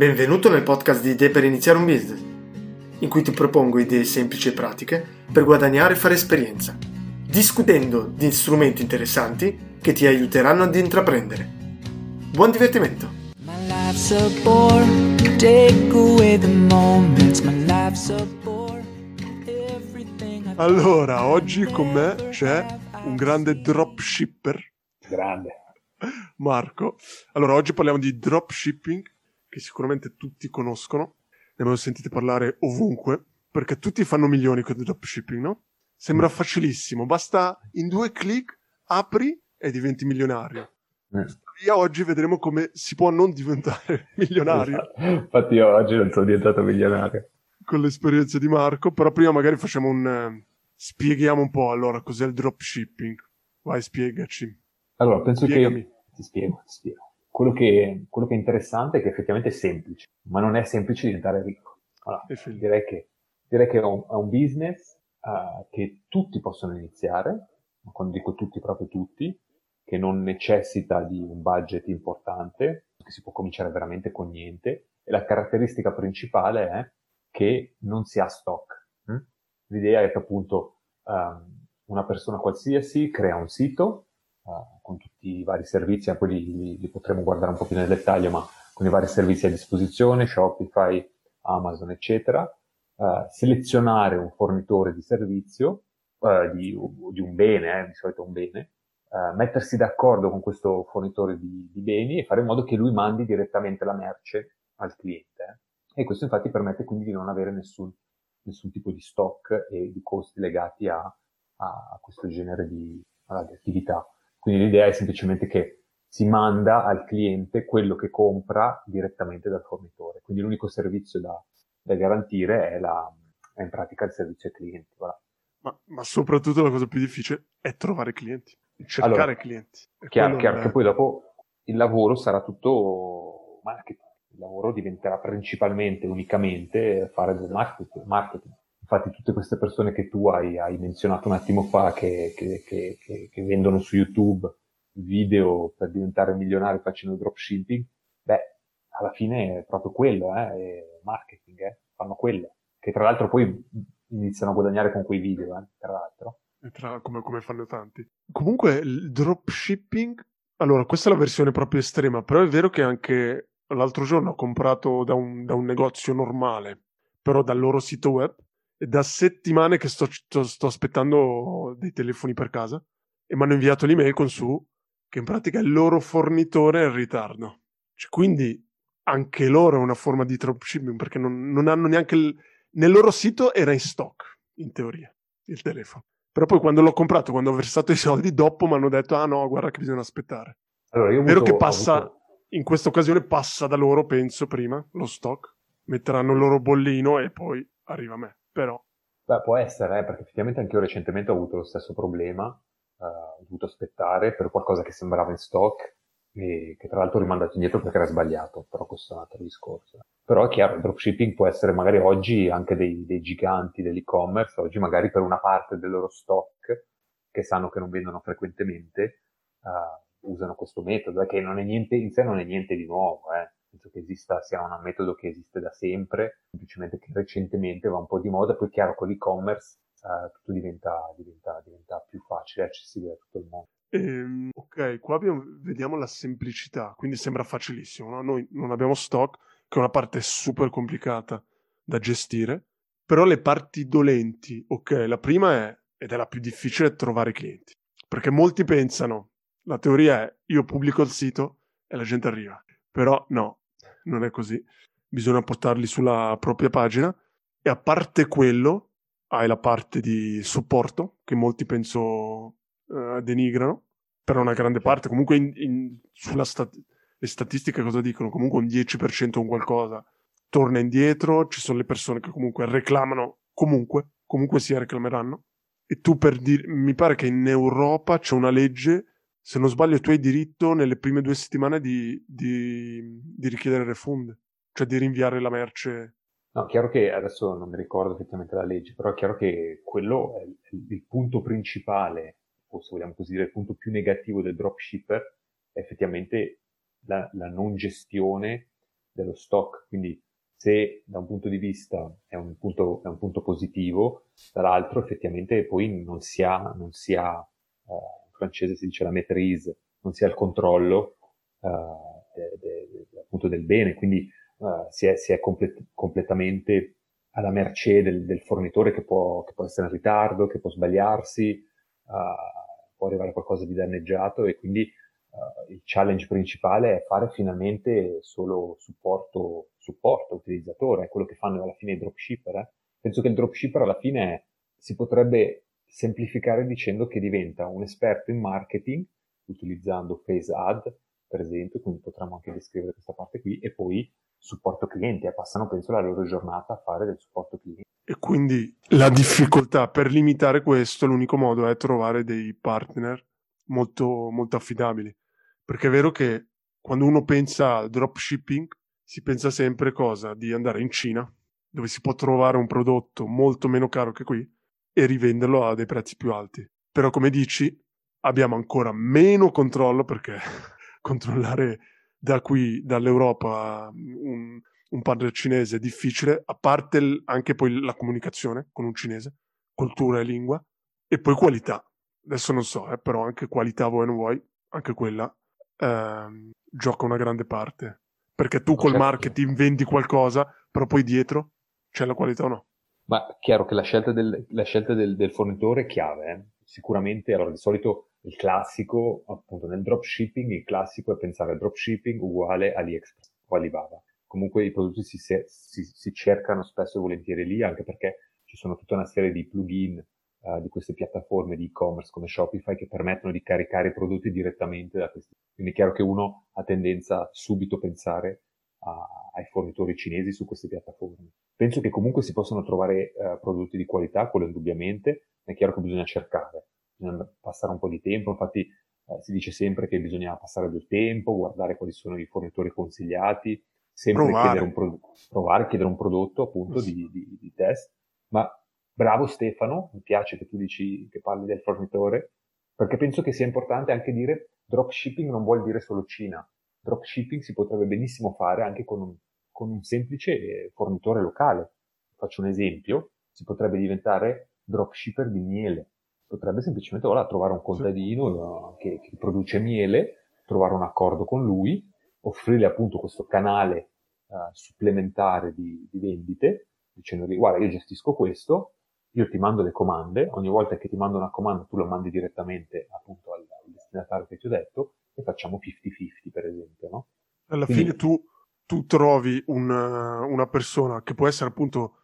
Benvenuto nel podcast di Idee per iniziare un business, in cui ti propongo idee semplici e pratiche per guadagnare e fare esperienza, discutendo di strumenti interessanti che ti aiuteranno ad intraprendere. Buon divertimento! Allora, oggi con me c'è un grande dropshipper. Grande. Marco. Allora, oggi parliamo di dropshipping che sicuramente tutti conoscono, ne abbiamo sentito parlare ovunque, perché tutti fanno milioni con il dropshipping, no? Sembra mm. facilissimo, basta in due clic apri e diventi milionario. Mm. Io oggi vedremo come si può non diventare milionario. Infatti io oggi non sono diventato milionario. Con l'esperienza di Marco, però prima magari facciamo un... Eh, spieghiamo un po' allora cos'è il dropshipping. Vai, spiegaci. Allora, penso Spiegami. che... Ti spiego, ti spiego quello che, quello che, è interessante è che effettivamente è semplice, ma non è semplice diventare ricco. Allora, direi, che, direi che, è un, è un business uh, che tutti possono iniziare, quando dico tutti, proprio tutti, che non necessita di un budget importante, che si può cominciare veramente con niente, e la caratteristica principale è che non si ha stock. Hm? L'idea è che appunto um, una persona qualsiasi crea un sito, uh, con tutti i vari servizi, poi li, li, li, potremo guardare un po' più nel dettaglio, ma con i vari servizi a disposizione, Shopify, Amazon, eccetera, uh, selezionare un fornitore di servizio, uh, di, di, un bene, eh, di solito un bene, mettersi d'accordo con questo fornitore di, di, beni e fare in modo che lui mandi direttamente la merce al cliente. Eh. E questo infatti permette quindi di non avere nessun, nessun tipo di stock e di costi legati a, a questo genere di, di attività. Quindi l'idea è semplicemente che si manda al cliente quello che compra direttamente dal fornitore. Quindi l'unico servizio da, da garantire è, la, è, in pratica il servizio ai clienti. Voilà. Ma, ma, soprattutto la cosa più difficile è trovare clienti, cercare allora, clienti. Chiaro, chiaro è... che poi dopo il lavoro sarà tutto marketing. Il lavoro diventerà principalmente, unicamente fare del marketing. marketing infatti tutte queste persone che tu hai, hai menzionato un attimo fa che, che, che, che, vendono su YouTube video per diventare milionari facendo dropshipping, beh, alla fine è proprio quello, eh, marketing, eh, fanno quello. Che tra l'altro poi iniziano a guadagnare con quei video, eh, tra l'altro. Tra, come, come fanno tanti. Comunque il dropshipping, allora questa è la versione proprio estrema, però è vero che anche l'altro giorno ho comprato da un, da un negozio normale, però dal loro sito web, da settimane che sto, sto, sto aspettando dei telefoni per casa e mi hanno inviato l'email con su che in pratica il loro fornitore è in ritardo. Cioè, quindi anche loro è una forma di dropshipping perché non, non hanno neanche il... nel loro sito era in stock in teoria il telefono. Però poi quando l'ho comprato quando ho versato i soldi dopo mi hanno detto ah no guarda che bisogna aspettare. Allora, io vero avuto, che passa avuto... in questa occasione passa da loro penso prima lo stock metteranno il loro bollino e poi arriva a me però... Beh, può essere, eh, perché effettivamente anche io recentemente ho avuto lo stesso problema, uh, ho dovuto aspettare per qualcosa che sembrava in stock e che tra l'altro ho rimandato indietro perché era sbagliato, però questo è un altro discorso. Però è chiaro, il dropshipping può essere magari oggi anche dei, dei giganti dell'e-commerce, oggi magari per una parte del loro stock che sanno che non vendono frequentemente, uh, usano questo metodo, che non è niente, in sé non è niente di nuovo, eh penso che esista, sia un metodo che esiste da sempre, semplicemente che recentemente va un po' di moda, poi chiaro con l'e-commerce eh, tutto diventa, diventa, diventa, più facile, accessibile a tutto il mondo. Ehm, ok, qua abbiamo, vediamo la semplicità, quindi sembra facilissimo, no? noi non abbiamo stock, che è una parte super complicata da gestire, però le parti dolenti, ok, la prima è, ed è la più difficile, trovare clienti, perché molti pensano, la teoria è io pubblico il sito e la gente arriva, però no, non è così. Bisogna portarli sulla propria pagina e a parte quello hai la parte di supporto che molti penso uh, denigrano, però una grande parte comunque in, in, sulla stat- le statistiche cosa dicono? Comunque un 10% un qualcosa torna indietro, ci sono le persone che comunque reclamano comunque, comunque sia reclameranno. E tu per dire, mi pare che in Europa c'è una legge se non sbaglio tu hai diritto nelle prime due settimane di, di, di richiedere refund, cioè di rinviare la merce. No, chiaro che adesso non mi ricordo effettivamente la legge, però è chiaro che quello è il, punto principale, o se vogliamo così dire, il punto più negativo del dropshipper, è effettivamente la, la non gestione dello stock. Quindi se da un punto di vista è un punto, è un punto positivo, dall'altro effettivamente poi non si ha, non si ha in francese si dice la maîtrise, non si ha il controllo uh, de, de, de, appunto del bene, quindi uh, si è, si è complet- completamente alla mercé del, del fornitore che può, che può, essere in ritardo, che può sbagliarsi, può arrivare qualcosa di danneggiato e quindi uh, il challenge principale è fare finalmente solo supporto, supporto utilizzatore, è quello che fanno alla fine i dropshipper. Eh? Penso che il dropshipper alla fine si potrebbe semplificare dicendo che diventa un esperto in marketing utilizzando Phase Ad, per esempio, quindi potremmo anche descrivere questa parte qui, e poi supporto clienti, e passano penso la loro giornata a fare del supporto clienti. E quindi la difficoltà per limitare questo, l'unico modo è trovare dei partner molto, molto affidabili. Perché è vero che quando uno pensa al dropshipping, si pensa sempre cosa? Di andare in Cina, dove si può trovare un prodotto molto meno caro che qui e rivenderlo a dei prezzi più alti. Però come dici, abbiamo ancora meno controllo perché controllare da qui, dall'Europa, un, un partner cinese è difficile, a parte il, anche poi la comunicazione con un cinese, cultura e lingua, e poi qualità. Adesso non so, eh, però anche qualità vuoi o non vuoi, anche quella ehm, gioca una grande parte. Perché tu col certo. marketing vendi qualcosa, però poi dietro c'è la qualità o no? Ma chiaro che la scelta del, la scelta del, del fornitore è chiave. Eh? Sicuramente, allora di solito il classico, appunto nel dropshipping, il classico è pensare al dropshipping uguale AliExpress o Alibaba. Comunque i prodotti si, si, si cercano spesso e volentieri lì, anche perché ci sono tutta una serie di plugin uh, di queste piattaforme di e-commerce come Shopify che permettono di caricare i prodotti direttamente da questi. Quindi è chiaro che uno ha tendenza a subito pensare a, ai fornitori cinesi su queste piattaforme. Penso che comunque si possano trovare uh, prodotti di qualità, quello indubbiamente, è chiaro che bisogna cercare, bisogna passare un po' di tempo, infatti uh, si dice sempre che bisogna passare del tempo, guardare quali sono i fornitori consigliati, sempre provare. chiedere un, pro- provare, chiedere un prodotto appunto di, di, di test, ma bravo Stefano, mi piace che tu dici che parli del fornitore, perché penso che sia importante anche dire dropshipping non vuol dire solo Cina. Dropshipping si potrebbe benissimo fare anche con un, con un semplice fornitore locale. Faccio un esempio, si potrebbe diventare dropshipper di miele. Potrebbe semplicemente ora trovare un contadino sì. che, che, produce miele, trovare un accordo con lui, offrirgli appunto questo canale uh, supplementare di, di vendite, dicendogli guarda io gestisco questo, io ti mando le comande, ogni volta che ti mando una comanda tu la mandi direttamente appunto al, al destinatario che ti ho detto e facciamo 50-50 per esempio, no? Alla Quindi... fine tu, tu trovi una, una persona che può essere appunto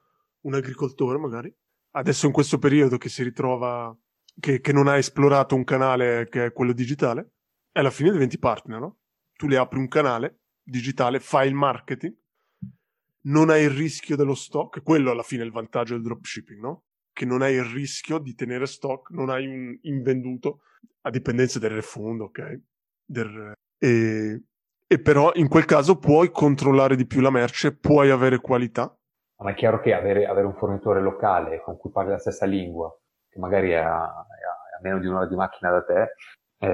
un agricoltore magari, adesso in questo periodo che si ritrova, che, che non ha esplorato un canale che è quello digitale, e alla fine diventi partner, no? Tu le apri un canale digitale, fai il marketing, non hai il rischio dello stock, quello alla fine è il vantaggio del dropshipping, no? che non hai il rischio di tenere stock, non hai un invenduto a dipendenza del refund, ok? Del, e, e, però in quel caso puoi controllare di più la merce, puoi avere qualità. Ma è chiaro che avere, avere un fornitore locale con cui parli la stessa lingua, che magari è a, è a meno di un'ora di macchina da te, è,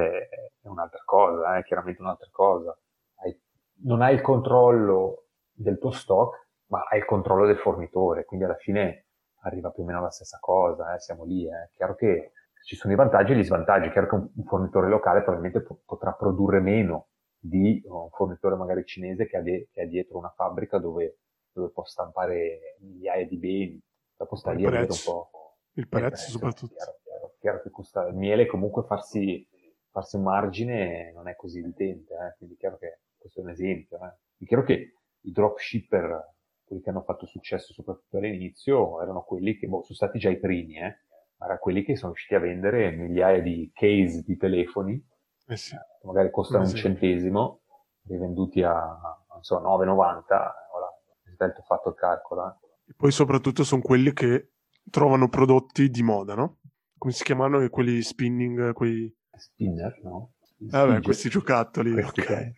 è un'altra cosa, è chiaramente un'altra cosa. Hai, non hai il controllo del tuo stock, ma hai il controllo del fornitore, quindi alla fine arriva più o meno la stessa cosa, eh, siamo lì, è eh. chiaro che ci sono i vantaggi e gli svantaggi, è chiaro che un, fornitore locale probabilmente po- potrà produrre meno di un fornitore magari cinese che ha, de- che ha dietro una fabbrica dove, dove, può stampare migliaia di beni, dopo sta lì a vedere un po'. Il prezzo, soprattutto. Chiaro, chiaro, chiaro, che costa il miele comunque farsi, farsi un margine non è così evidente, eh? quindi è chiaro che questo è un esempio. Eh? È chiaro che i dropshipper quelli che hanno fatto successo soprattutto all'inizio erano quelli che boh, sono stati già i primi, eh? ma erano quelli che sono riusciti a vendere migliaia di case di telefoni, eh sì. magari costano eh sì. un centesimo, rivenduti a, non so, 9,90, ora ho fatto il calcolo. Eh. E poi soprattutto sono quelli che trovano prodotti di moda, no? Come si chiamano quelli spinning, quei... Spinner, no? Vabbè, questi giocattoli. Questi ok.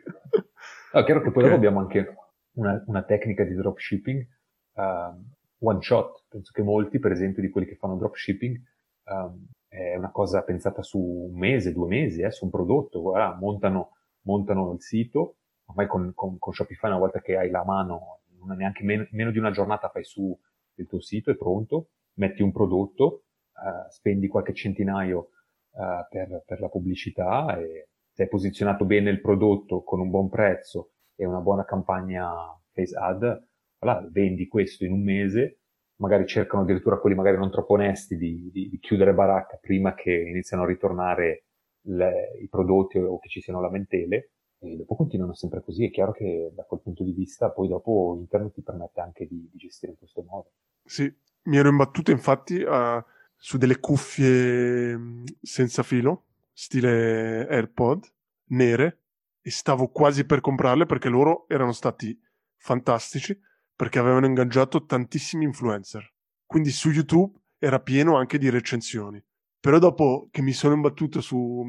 No, chiaro che poi okay. dopo abbiamo anche una, una tecnica di dropshipping uh, one shot. Penso che molti, per esempio, di quelli che fanno dropshipping, um, è una cosa pensata su un mese, due mesi, eh, su un prodotto. Guarda, montano, montano il sito, ormai con, con, con, Shopify una volta che hai la mano, non è neanche meno, meno, di una giornata fai su il tuo sito, è pronto, metti un prodotto, uh, spendi qualche centinaio uh, per, per, la pubblicità e se hai posizionato bene il prodotto con un buon prezzo e una buona campagna face ad, voilà, vendi questo in un mese, magari cercano addirittura quelli magari non troppo onesti di, di, di chiudere baracca prima che iniziano a ritornare le, i prodotti o che ci siano lamentele e dopo continuano sempre così. È chiaro che da quel punto di vista poi dopo internet ti permette anche di, di gestire in questo modo. Sì, mi ero imbattuto infatti uh, su delle cuffie mm, senza filo, stile AirPod, nere, e stavo quasi per comprarle perché loro erano stati fantastici perché avevano ingaggiato tantissimi influencer. Quindi su YouTube era pieno anche di recensioni. Però dopo che mi sono imbattuto su...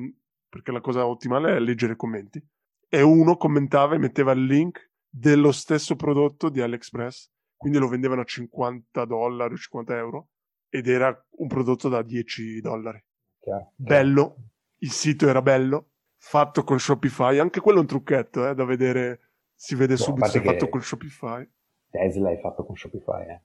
perché la cosa ottimale è leggere i commenti, e uno commentava e metteva il link dello stesso prodotto di AliExpress, quindi lo vendevano a 50 dollari o 50 euro, ed era un prodotto da 10 dollari. Chiaro, bello, il sito era bello, fatto con Shopify, anche quello è un trucchetto eh, da vedere, si vede no, subito se è fatto con Shopify. Tesla è fatto con Shopify, eh.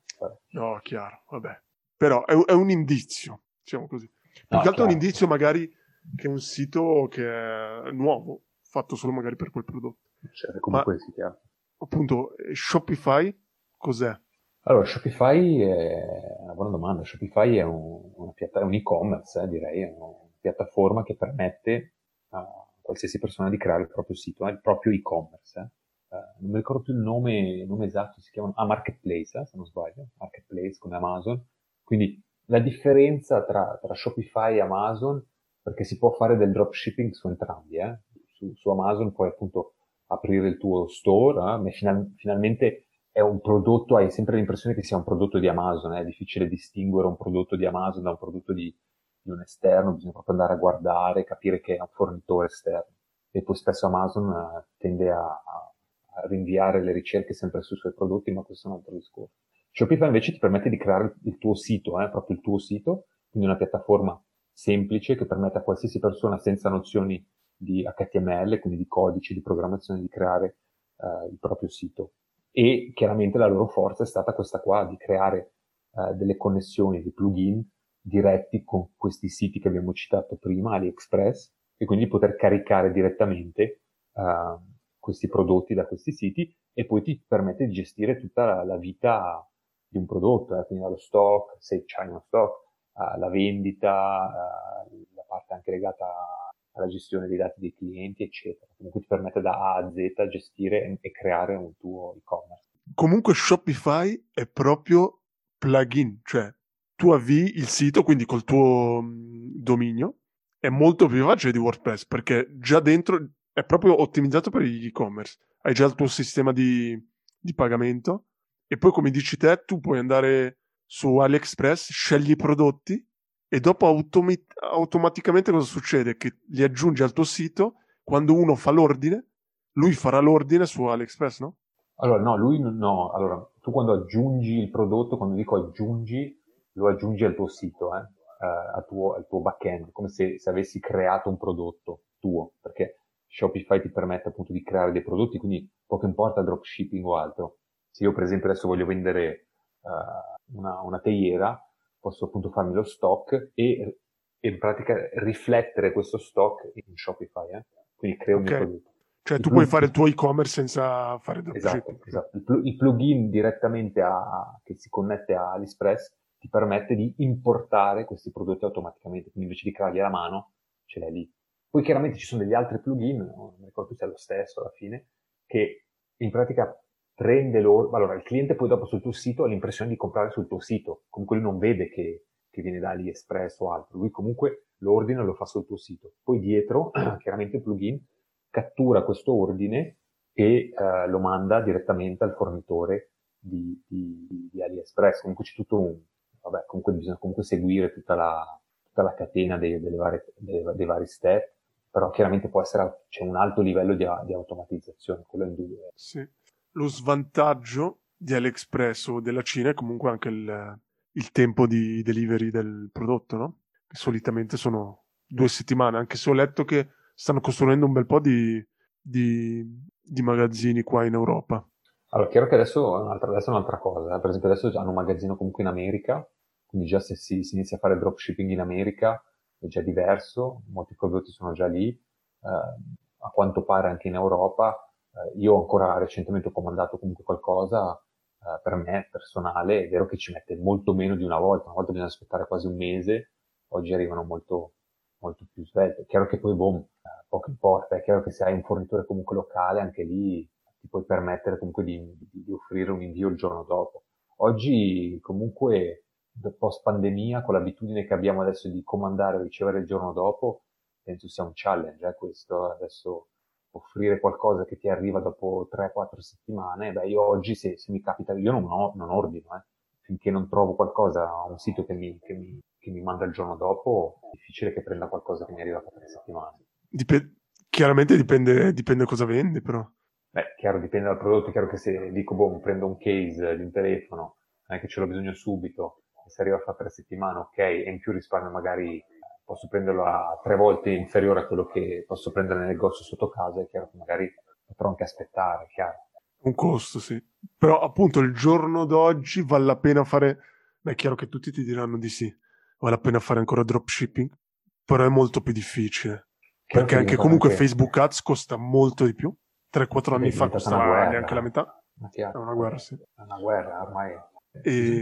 No, chiaro, vabbè. Però è, è un indizio, diciamo così. Più no, che altro è un indizio magari che è un sito che è nuovo, fatto solo magari per quel prodotto. Cioè, comunque Ma, si chiama. Appunto, Shopify cos'è? Allora, Shopify è una buona domanda. Shopify è un, una piatta- un e-commerce, eh, direi, è una piattaforma che permette a qualsiasi persona di creare il proprio sito, eh, il proprio e-commerce. Eh. Uh, non mi ricordo più il nome, il nome esatto, si chiama ah, Marketplace, eh, se non sbaglio, Marketplace come Amazon. Quindi la differenza tra, tra, Shopify e Amazon, perché si può fare del dropshipping su entrambi, eh? su, su, Amazon puoi appunto aprire il tuo store, eh? ma final, finalmente è un prodotto, hai sempre l'impressione che sia un prodotto di Amazon, eh? è difficile distinguere un prodotto di Amazon da un prodotto di, di un esterno, bisogna proprio andare a guardare, capire che è un fornitore esterno. E poi spesso Amazon uh, tende a, a, rinviare le ricerche sempre sui suoi prodotti, ma questo è un altro discorso. Shopify invece ti permette di creare il tuo sito, eh, proprio il tuo sito, quindi una piattaforma semplice che permette a qualsiasi persona senza nozioni di HTML, quindi di codice, di programmazione, di creare eh, il proprio sito. E chiaramente la loro forza è stata questa qua, di creare eh, delle connessioni, dei plugin diretti con questi siti che abbiamo citato prima, AliExpress, e quindi poter caricare direttamente eh, questi prodotti da questi siti e poi ti permette di gestire tutta la, la vita di un prodotto, eh, quindi dallo stock, se c'hai uno stock, uh, la vendita, la parte anche legata alla gestione dei dati dei clienti, eccetera. Comunque ti permette da A a Z gestire e creare un tuo e-commerce. Comunque Shopify è proprio plugin, cioè tu avvii il sito, quindi col tuo mm, dominio, è molto più facile di WordPress perché già dentro è proprio ottimizzato per gli e-commerce. Hai già il tuo sistema di, di pagamento e poi, come dici te, tu puoi andare su AliExpress, scegli i prodotti e dopo automi- automaticamente cosa succede? Che li aggiungi al tuo sito, quando uno fa l'ordine, lui farà l'ordine su AliExpress, no? Allora, no, lui no. Allora, tu quando aggiungi il prodotto, quando dico aggiungi, lo aggiungi al tuo sito, eh? Uh, al, tuo, al tuo backend, come se, se, avessi creato un prodotto tuo, perché Shopify ti permette appunto di creare dei prodotti, quindi poco importa dropshipping o altro se io per esempio adesso voglio vendere uh, una, una, teiera, posso appunto farmi lo stock e, e, in pratica riflettere questo stock in Shopify, eh? quindi creo okay. un prodotto. Cioè il tu puoi fare il tuo e-commerce senza fare dropshipping. Esatto, esatto. Il, pl- il, plugin direttamente a, che si connette a AliExpress ti permette di importare questi prodotti automaticamente, quindi invece di crearli alla mano, ce l'hai lì. Poi chiaramente ci sono degli altri plugin, non mi ricordo se è lo stesso alla fine, che in pratica prende loro, allora il cliente poi dopo sul tuo sito ha l'impressione di comprare sul tuo sito, comunque lui non vede che, che viene da AliExpress o altro, lui comunque l'ordine lo fa sul tuo sito. Poi dietro, chiaramente il plugin cattura questo ordine e eh, lo manda direttamente al fornitore di, di, di, AliExpress. Comunque c'è tutto un, vabbè, comunque bisogna comunque seguire tutta la, tutta la catena dei, delle varie, dei, dei vari step, però chiaramente può essere, c'è un alto livello di, di automatizzazione, quello è indubbio. Sì lo svantaggio di AliExpress o della Cina è comunque anche il, il tempo di delivery del prodotto, no? Che solitamente sono due settimane, anche se ho letto che stanno costruendo un bel po' di, di, di magazzini qua in Europa. Allora, chiaro che adesso è un'altra, adesso è un'altra cosa. Eh. Per esempio, adesso hanno un magazzino comunque in America, quindi già se si, si, inizia a fare dropshipping in America è già diverso, molti prodotti sono già lì. Eh, a quanto pare anche in Europa. Eh, io ancora recentemente ho comandato comunque qualcosa eh, per me personale, è vero che ci mette molto meno di una volta, una volta bisogna aspettare quasi un mese, oggi arrivano molto, molto più svelte. È chiaro che poi, boom, eh, poco importa, è chiaro che se hai un fornitore comunque locale, anche lì ti puoi permettere comunque di, di, di offrire un invio il giorno dopo. Oggi comunque post pandemia, con l'abitudine che abbiamo adesso di comandare e ricevere il giorno dopo, penso sia un challenge eh, questo, adesso offrire qualcosa che ti arriva dopo 3-4 settimane, beh io oggi se, se mi capita, io non, ho, non ordino, eh. finché non trovo qualcosa, un sito che mi, che, mi, che mi, manda il giorno dopo, è difficile che prenda qualcosa che mi arriva dopo 3 settimane. Dip- chiaramente dipende, dipende cosa vendi però. Beh, chiaro, dipende dal prodotto, chiaro che se dico, boh, prendo un case di un telefono, non è che ce l'ho bisogno subito, se arriva fra tre settimane, ok, e in più risparmio magari, posso prenderlo a tre volte inferiore a quello che posso prendere nel negozio sotto casa, è chiaro che magari potrò anche aspettare, chiaro. Un costo, sì. Però appunto il giorno d'oggi vale la pena fare, beh è chiaro che tutti ti diranno di sì, vale la pena fare ancora dropshipping, però è molto più difficile. Chiaro perché anche comunque anche... Facebook Ads costa molto di più 3-4 anni fa costava neanche la metà. È una guerra, sì. È una guerra ormai. E,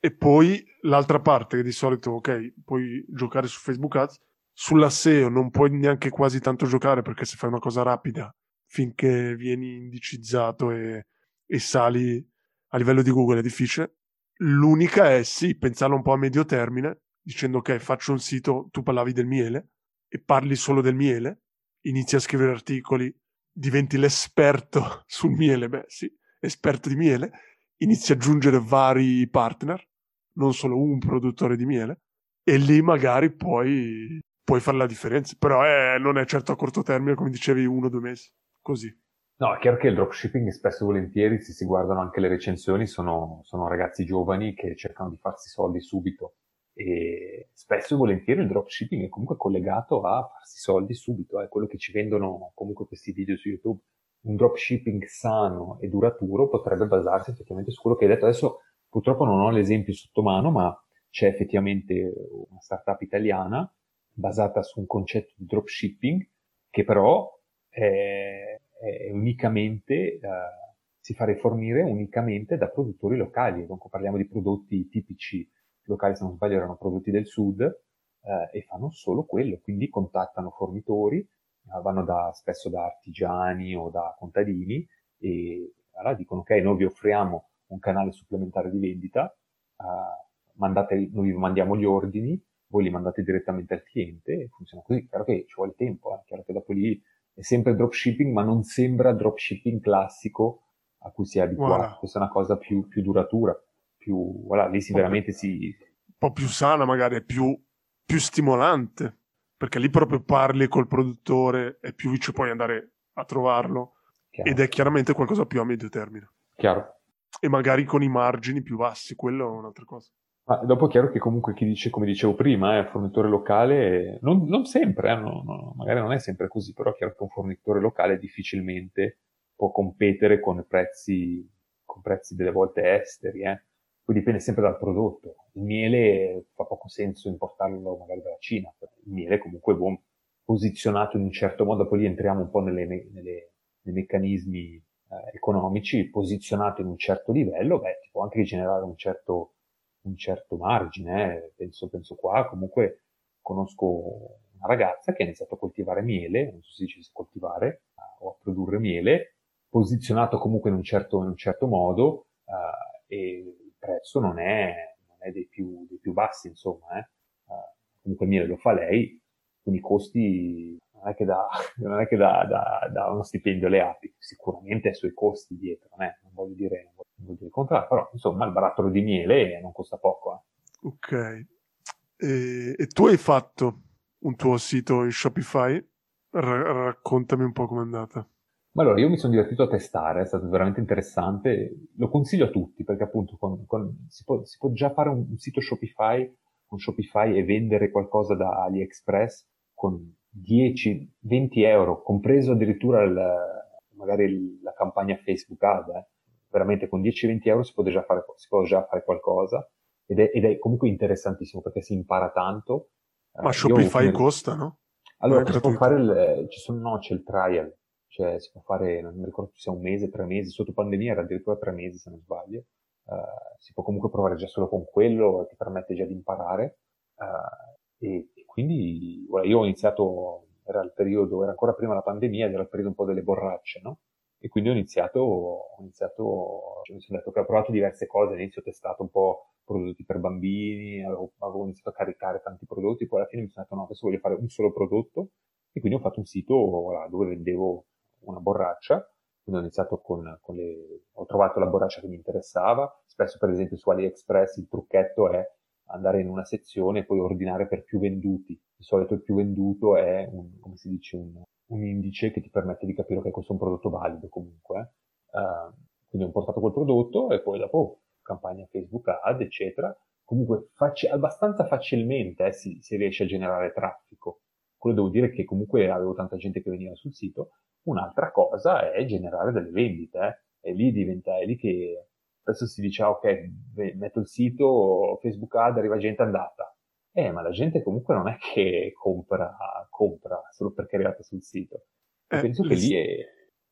e poi l'altra parte che di solito, ok, puoi giocare su Facebook Ads, sulla SEO non puoi neanche quasi tanto giocare perché se fai una cosa rapida finché vieni indicizzato e, e sali a livello di Google è difficile. L'unica è sì, pensarlo un po' a medio termine, dicendo ok, faccio un sito, tu parlavi del miele e parli solo del miele, inizi a scrivere articoli, diventi l'esperto sul miele, beh sì, esperto di miele, inizi ad aggiungere vari partner, non solo un produttore di miele, e lì magari puoi, puoi fare la differenza. Però è, non è certo a corto termine, come dicevi, uno o due mesi, così. No, è chiaro che il dropshipping spesso e volentieri, se si guardano anche le recensioni, sono, sono ragazzi giovani che cercano di farsi soldi subito e spesso e volentieri il dropshipping è comunque collegato a farsi soldi subito, è quello che ci vendono comunque questi video su YouTube. Un dropshipping sano e duraturo potrebbe basarsi effettivamente su quello che hai detto. Adesso purtroppo non ho l'esempio sotto mano, ma c'è effettivamente una startup italiana basata su un concetto di dropshipping che però è, è unicamente, eh, si fa rifornire unicamente da produttori locali. Dunque parliamo di prodotti tipici locali, se non sbaglio, erano prodotti del sud eh, e fanno solo quello, quindi contattano fornitori, eh, vanno da, spesso da artigiani o da contadini e allora dicono ok, noi vi offriamo un canale supplementare di vendita, eh, mandate, noi vi mandiamo gli ordini, voi li mandate direttamente al cliente e funziona così. Chiaro che ci vuole tempo, eh. chiaro che dopo lì è sempre dropshipping, ma non sembra dropshipping classico a cui si è abituato. Voilà. Questa è una cosa più, più duratura più, voilà, lì si veramente si... Un po' più sana magari, più, più stimolante, perché lì proprio parli col produttore e più ci puoi andare a trovarlo Chiaro. ed è chiaramente qualcosa più a medio termine. Chiaro. E magari con i margini più bassi, quello è un'altra cosa. Ma dopo è chiaro che comunque chi dice, come dicevo prima, è eh, fornitore locale, non, non sempre, eh, no, no, magari non è sempre così, però è chiaro che un fornitore locale difficilmente può competere con prezzi, con prezzi delle volte esteri, eh. Poi dipende sempre dal prodotto. Il miele fa poco senso importarlo magari dalla Cina. Il miele comunque buon, posizionato in un certo modo, poi lì entriamo un po' nelle, nelle, nei meccanismi eh, economici, posizionato in un certo livello, beh, ti può anche generare un certo, un certo margine. Eh. Penso, penso qua, comunque conosco una ragazza che ha iniziato a coltivare miele, non so se si dice coltivare, eh, o a produrre miele, posizionato comunque in un certo, in un certo modo, eh, e prezzo non è, non è dei, più, dei, più, bassi, insomma. Eh. Uh, comunque il miele lo fa lei, quindi i costi non è che dà, non è che dà, dà, dà uno stipendio alle api, sicuramente ha i suoi costi dietro, eh. non voglio dire, non voglio dire il contrario, però insomma il barattolo di miele non costa poco. Eh. Ok, e, e, tu hai fatto un tuo sito in Shopify? R- raccontami un po' com'è andata. Ma allora, io mi sono divertito a testare, è stato veramente interessante, lo consiglio a tutti perché appunto con, con, si, può, si, può, già fare un, un, sito Shopify con Shopify e vendere qualcosa da AliExpress con 10-20 euro, compreso addirittura il, magari la campagna Facebook Ad, eh. veramente con 10-20 euro si può già fare, si può già fare qualcosa ed è, ed è, comunque interessantissimo perché si impara tanto. Ma uh, Shopify io, costa, no? Allora, si può fare il, ci sono, no, c'è il trial, cioè si può fare, non mi ricordo se sia un mese, tre mesi, sotto pandemia era addirittura tre mesi se non sbaglio. Uh, si può comunque provare già solo con quello, ti permette già di imparare. Uh, e, quindi io ho iniziato, era il periodo, era ancora prima la pandemia, era il periodo un po' delle borracce, no? E quindi ho iniziato, ho iniziato, cioè mi sono detto che ho provato diverse cose, all'inizio ho testato un po' prodotti per bambini, avevo, avevo, iniziato a caricare tanti prodotti, poi alla fine mi sono detto no, adesso voglio fare un solo prodotto. E quindi ho fatto un sito voilà, dove vendevo una borraccia, quindi ho iniziato con, con le, ho trovato la borraccia che mi interessava, spesso per esempio su AliExpress il trucchetto è andare in una sezione e poi ordinare per più venduti. Di solito il più venduto è un, come si dice, un, un indice che ti permette di capire che questo è un prodotto valido comunque. Uh, quindi ho portato quel prodotto e poi dopo campagna Facebook Ad, eccetera. Comunque faci- abbastanza facilmente eh, si, si, riesce a generare traffico. Quello devo dire che comunque avevo tanta gente che veniva sul sito. Un'altra cosa è generare delle vendite. Eh. E lì diventa, è lì che spesso si dice, ah, ok, metto il sito, Facebook Ad, arriva gente andata. Eh, ma la gente comunque non è che compra, compra solo perché è arrivata sul sito. Eh, penso che lì è...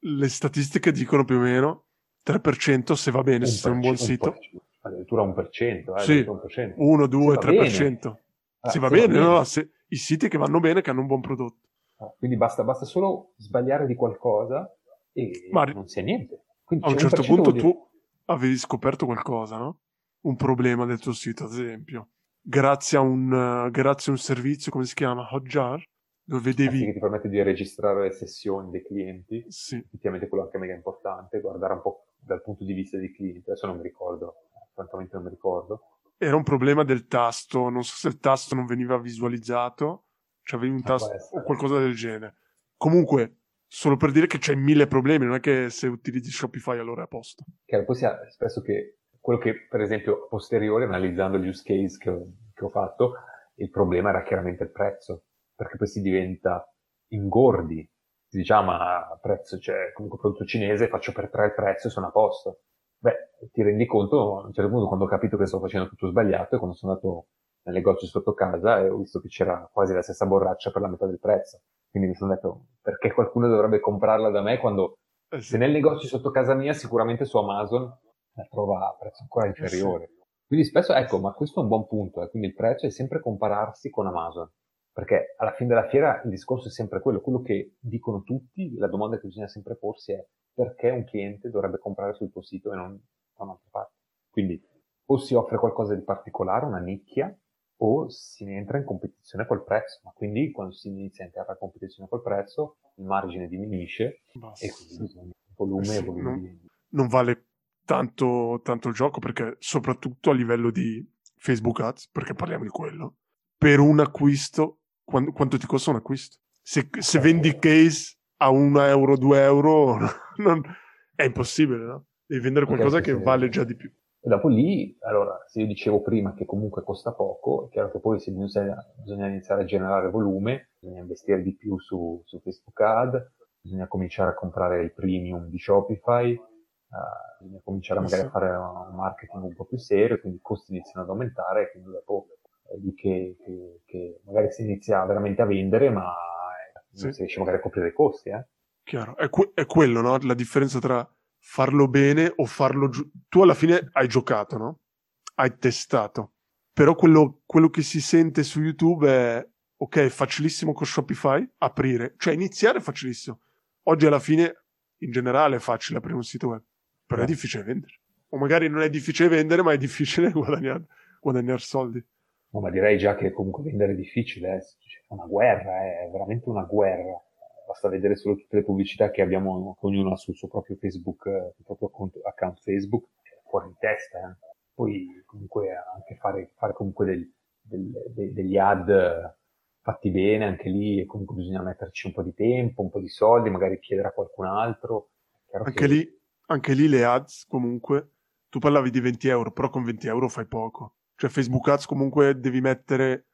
Le statistiche dicono più o meno 3% se va bene, se è un buon sito. addirittura 1%, eh, sì, 1%. 1, 2, 3%. Ah, si va bene, bene. No, se, i siti che vanno bene, che hanno un buon prodotto. Ah, quindi basta, basta, solo sbagliare di qualcosa e Ma non sia niente. Quindi a un certo punto tu avevi scoperto qualcosa, no? Un problema del tuo sito, ad esempio. Grazie a un, uh, grazie a un servizio, come si chiama? Hotjar, dove devi... che ti permette di registrare le sessioni dei clienti. Sì. Effettivamente quello anche mega importante, guardare un po' dal punto di vista dei clienti. Adesso non mi ricordo, francamente non mi ricordo. Era un problema del tasto, non so se il tasto non veniva visualizzato, cioè avevi un ah, tasto o qualcosa del genere. Comunque, solo per dire che c'è mille problemi, non è che se utilizzi Shopify allora è a posto. Chiaro, poi sia spesso che quello che, per esempio, a posteriore, analizzando gli use case che che ho fatto, il problema era chiaramente il prezzo, perché poi si diventa ingordi si dice, ah, ma prezzo, cioè, comunque prodotto cinese, faccio per tre il prezzo e sono a posto. Beh, ti rendi conto, a un certo punto, quando ho capito che sto facendo tutto sbagliato, e quando sono andato nel negozio sotto casa e ho visto che c'era quasi la stessa borraccia per la metà del prezzo. Quindi mi sono detto, perché qualcuno dovrebbe comprarla da me quando, eh sì. se nel negozio sotto casa mia, sicuramente su Amazon la trova a prezzo ancora inferiore. Eh sì. Quindi spesso, ecco, ma questo è un buon punto, eh? quindi il prezzo è sempre compararsi con Amazon. Perché alla fine della fiera il discorso è sempre quello, quello che dicono tutti, la domanda che bisogna sempre porsi è perché un cliente dovrebbe comprare sul tuo sito e non da un'altra parte. Quindi o si offre qualcosa di particolare, una nicchia, o si entra in competizione col prezzo. Ma quindi quando si inizia a entrare in competizione col prezzo, il margine diminuisce Basta. e quindi bisogna volume sì, e volume non, di... non vale tanto, tanto il gioco perché soprattutto a livello di Facebook Ads, perché parliamo di quello, per un acquisto quanto, quanto ti costa un acquisto. Se, se vendi case a 1 euro, 2 euro, non, è impossibile, no? Devi vendere qualcosa che vale già di più. E dopo lì, allora, se io dicevo prima che comunque costa poco, è chiaro che poi se bisogna, bisogna iniziare a generare volume, bisogna investire di più su, su Facebook Ad, bisogna cominciare a comprare il premium di Shopify, uh, bisogna cominciare magari a fare un marketing un po' più serio, quindi i costi iniziano ad aumentare e quindi dopo di che, che, che, magari si inizia veramente a vendere, ma sì. non si riesce magari a coprire i costi. Eh? Chiaro, è, que- è quello, no? La differenza tra farlo bene o farlo giù. Tu alla fine hai giocato, no? Hai testato. Però quello, quello che si sente su YouTube è, ok, facilissimo con Shopify, aprire. Cioè iniziare è facilissimo. Oggi alla fine, in generale, è facile aprire un sito web. Però è difficile vendere. O magari non è difficile vendere, ma è difficile guadagnare, guadagnare soldi. No, ma direi già che comunque vendere è difficile, eh. è una guerra, eh. è veramente una guerra. Basta vedere solo tutte le pubblicità che abbiamo, ognuno ha sul suo proprio Facebook, eh, il proprio account Facebook, fuori di testa. Eh. Poi comunque anche fare, fare comunque del, del, degli ad fatti bene, anche lì comunque bisogna metterci un po' di tempo, un po' di soldi, magari chiedere a qualcun altro. Anche, che... lì, anche lì le ads comunque, tu parlavi di 20 euro, però con 20 euro fai poco cioè Facebook Ads comunque devi mettere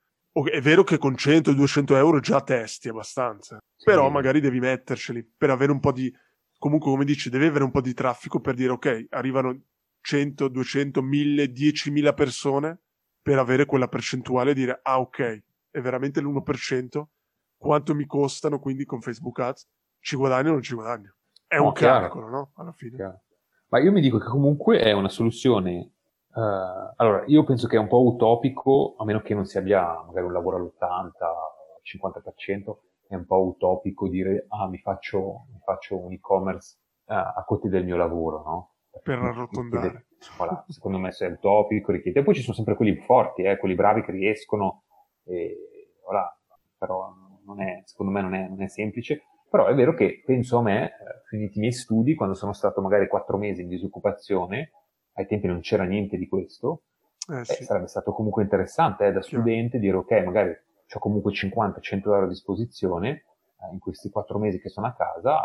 è vero che con 100-200 euro già testi abbastanza, sì. però magari devi metterceli per avere un po' di... Comunque, come dici, devi avere un po' di traffico per dire, ok, arrivano 100, 200, 1000, 10.000 persone per avere quella percentuale e dire, ah ok, è veramente l'1%, quanto mi costano quindi con Facebook Ads? Ci guadagno o non ci guadagno? È no, un chiaro. calcolo, no? Alla fine. Chiaro. Ma io mi dico che comunque è una soluzione Uh, allora, io penso che è un po' utopico, a meno che non si abbia magari un lavoro all'80, 50%, è un po' utopico dire, ah, mi faccio, mi faccio un e-commerce uh, a costi del mio lavoro, no? Per arrotondare. Voilà, secondo me se è utopico, richiede. E poi ci sono sempre quelli forti, eh, quelli bravi che riescono, e, ora, però non è, secondo me non è, non è semplice. Però è vero che penso a me, eh, finiti i miei studi, quando sono stato magari quattro mesi in disoccupazione, ai tempi non c'era niente di questo, eh, eh, sì. sarebbe stato comunque interessante eh, da studente dire ok, magari ho comunque 50-100 euro a disposizione eh, in questi quattro mesi che sono a casa.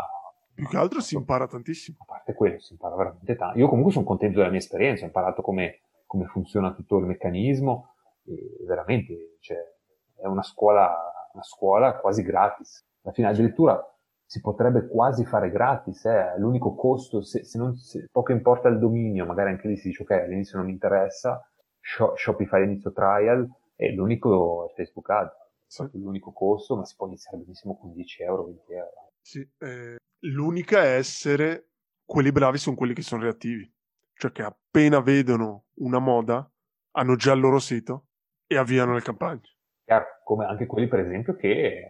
Più che altro si impara tantissimo. A parte quello, si impara veramente tanto. Io comunque sono contento della mia esperienza, ho imparato come, come funziona tutto il meccanismo e veramente cioè, è una scuola, una scuola quasi gratis. Alla fine addirittura si potrebbe quasi fare gratis, eh? l'unico costo, se, se, non, se poco importa il dominio, magari anche lì si dice ok, all'inizio non mi interessa, Shopify inizio trial, e l'unico è Facebook Ad, sì. l'unico costo, ma si può iniziare benissimo con 10 euro, 20 euro. Sì, eh, l'unica è essere quelli bravi sono quelli che sono reattivi, cioè che appena vedono una moda hanno già il loro sito e avviano le campagne. Chiaro, come anche quelli per esempio che eh,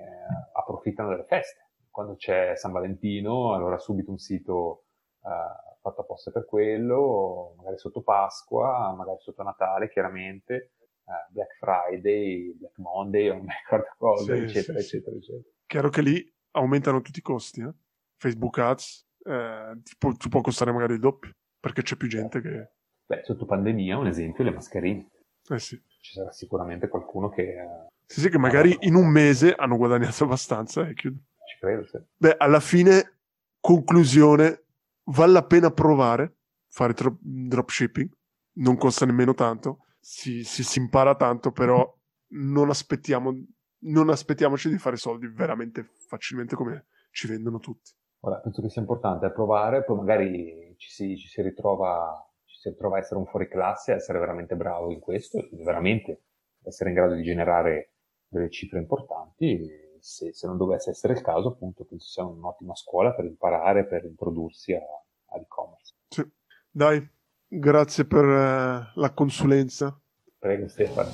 approfittano delle feste quando c'è San Valentino, allora subito un sito uh, fatto apposta per quello, magari sotto Pasqua, magari sotto Natale, chiaramente, uh, Black Friday, Black Monday, non mi ricordo cosa, sì, eccetera, sì, eccetera, sì. eccetera. Chiaro che lì aumentano tutti i costi, eh? Facebook Ads eh, ti, può, ti, può, costare magari il doppio, perché c'è più gente che... Beh, sotto pandemia, un esempio, le mascherine. Eh sì. Ci sarà sicuramente qualcuno che... Uh, sì, sì, che magari in un mese hanno guadagnato abbastanza e chiudono credo, sì. Beh, alla fine, conclusione, vale la pena provare, fare tro- dropshipping, non costa nemmeno tanto, si, si, si impara tanto, però non aspettiamo, non aspettiamoci di fare soldi veramente facilmente come ci vendono tutti. Ora, penso che sia importante provare, poi magari ci si, ci si ritrova ci si ritrova a essere un fuori classe, a essere veramente bravo in questo, veramente essere in grado di generare delle cifre importanti se, se, non dovesse essere il caso, appunto, penso sia un'ottima scuola per imparare, per introdursi all'e-commerce. Sì. Dai, grazie per eh, la consulenza. Prego Stefano.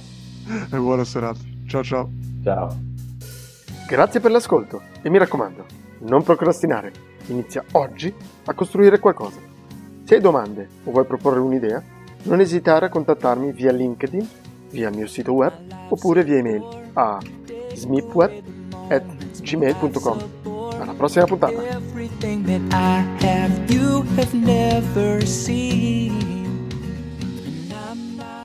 E buona serata. Ciao ciao. Ciao. Grazie per l'ascolto e mi raccomando, non procrastinare. Inizia oggi a costruire qualcosa. Se hai domande o vuoi proporre un'idea, non esitare a contattarmi via LinkedIn, via il mio sito web oppure via email a smipweb.com at gmail.com. A próxima puntada.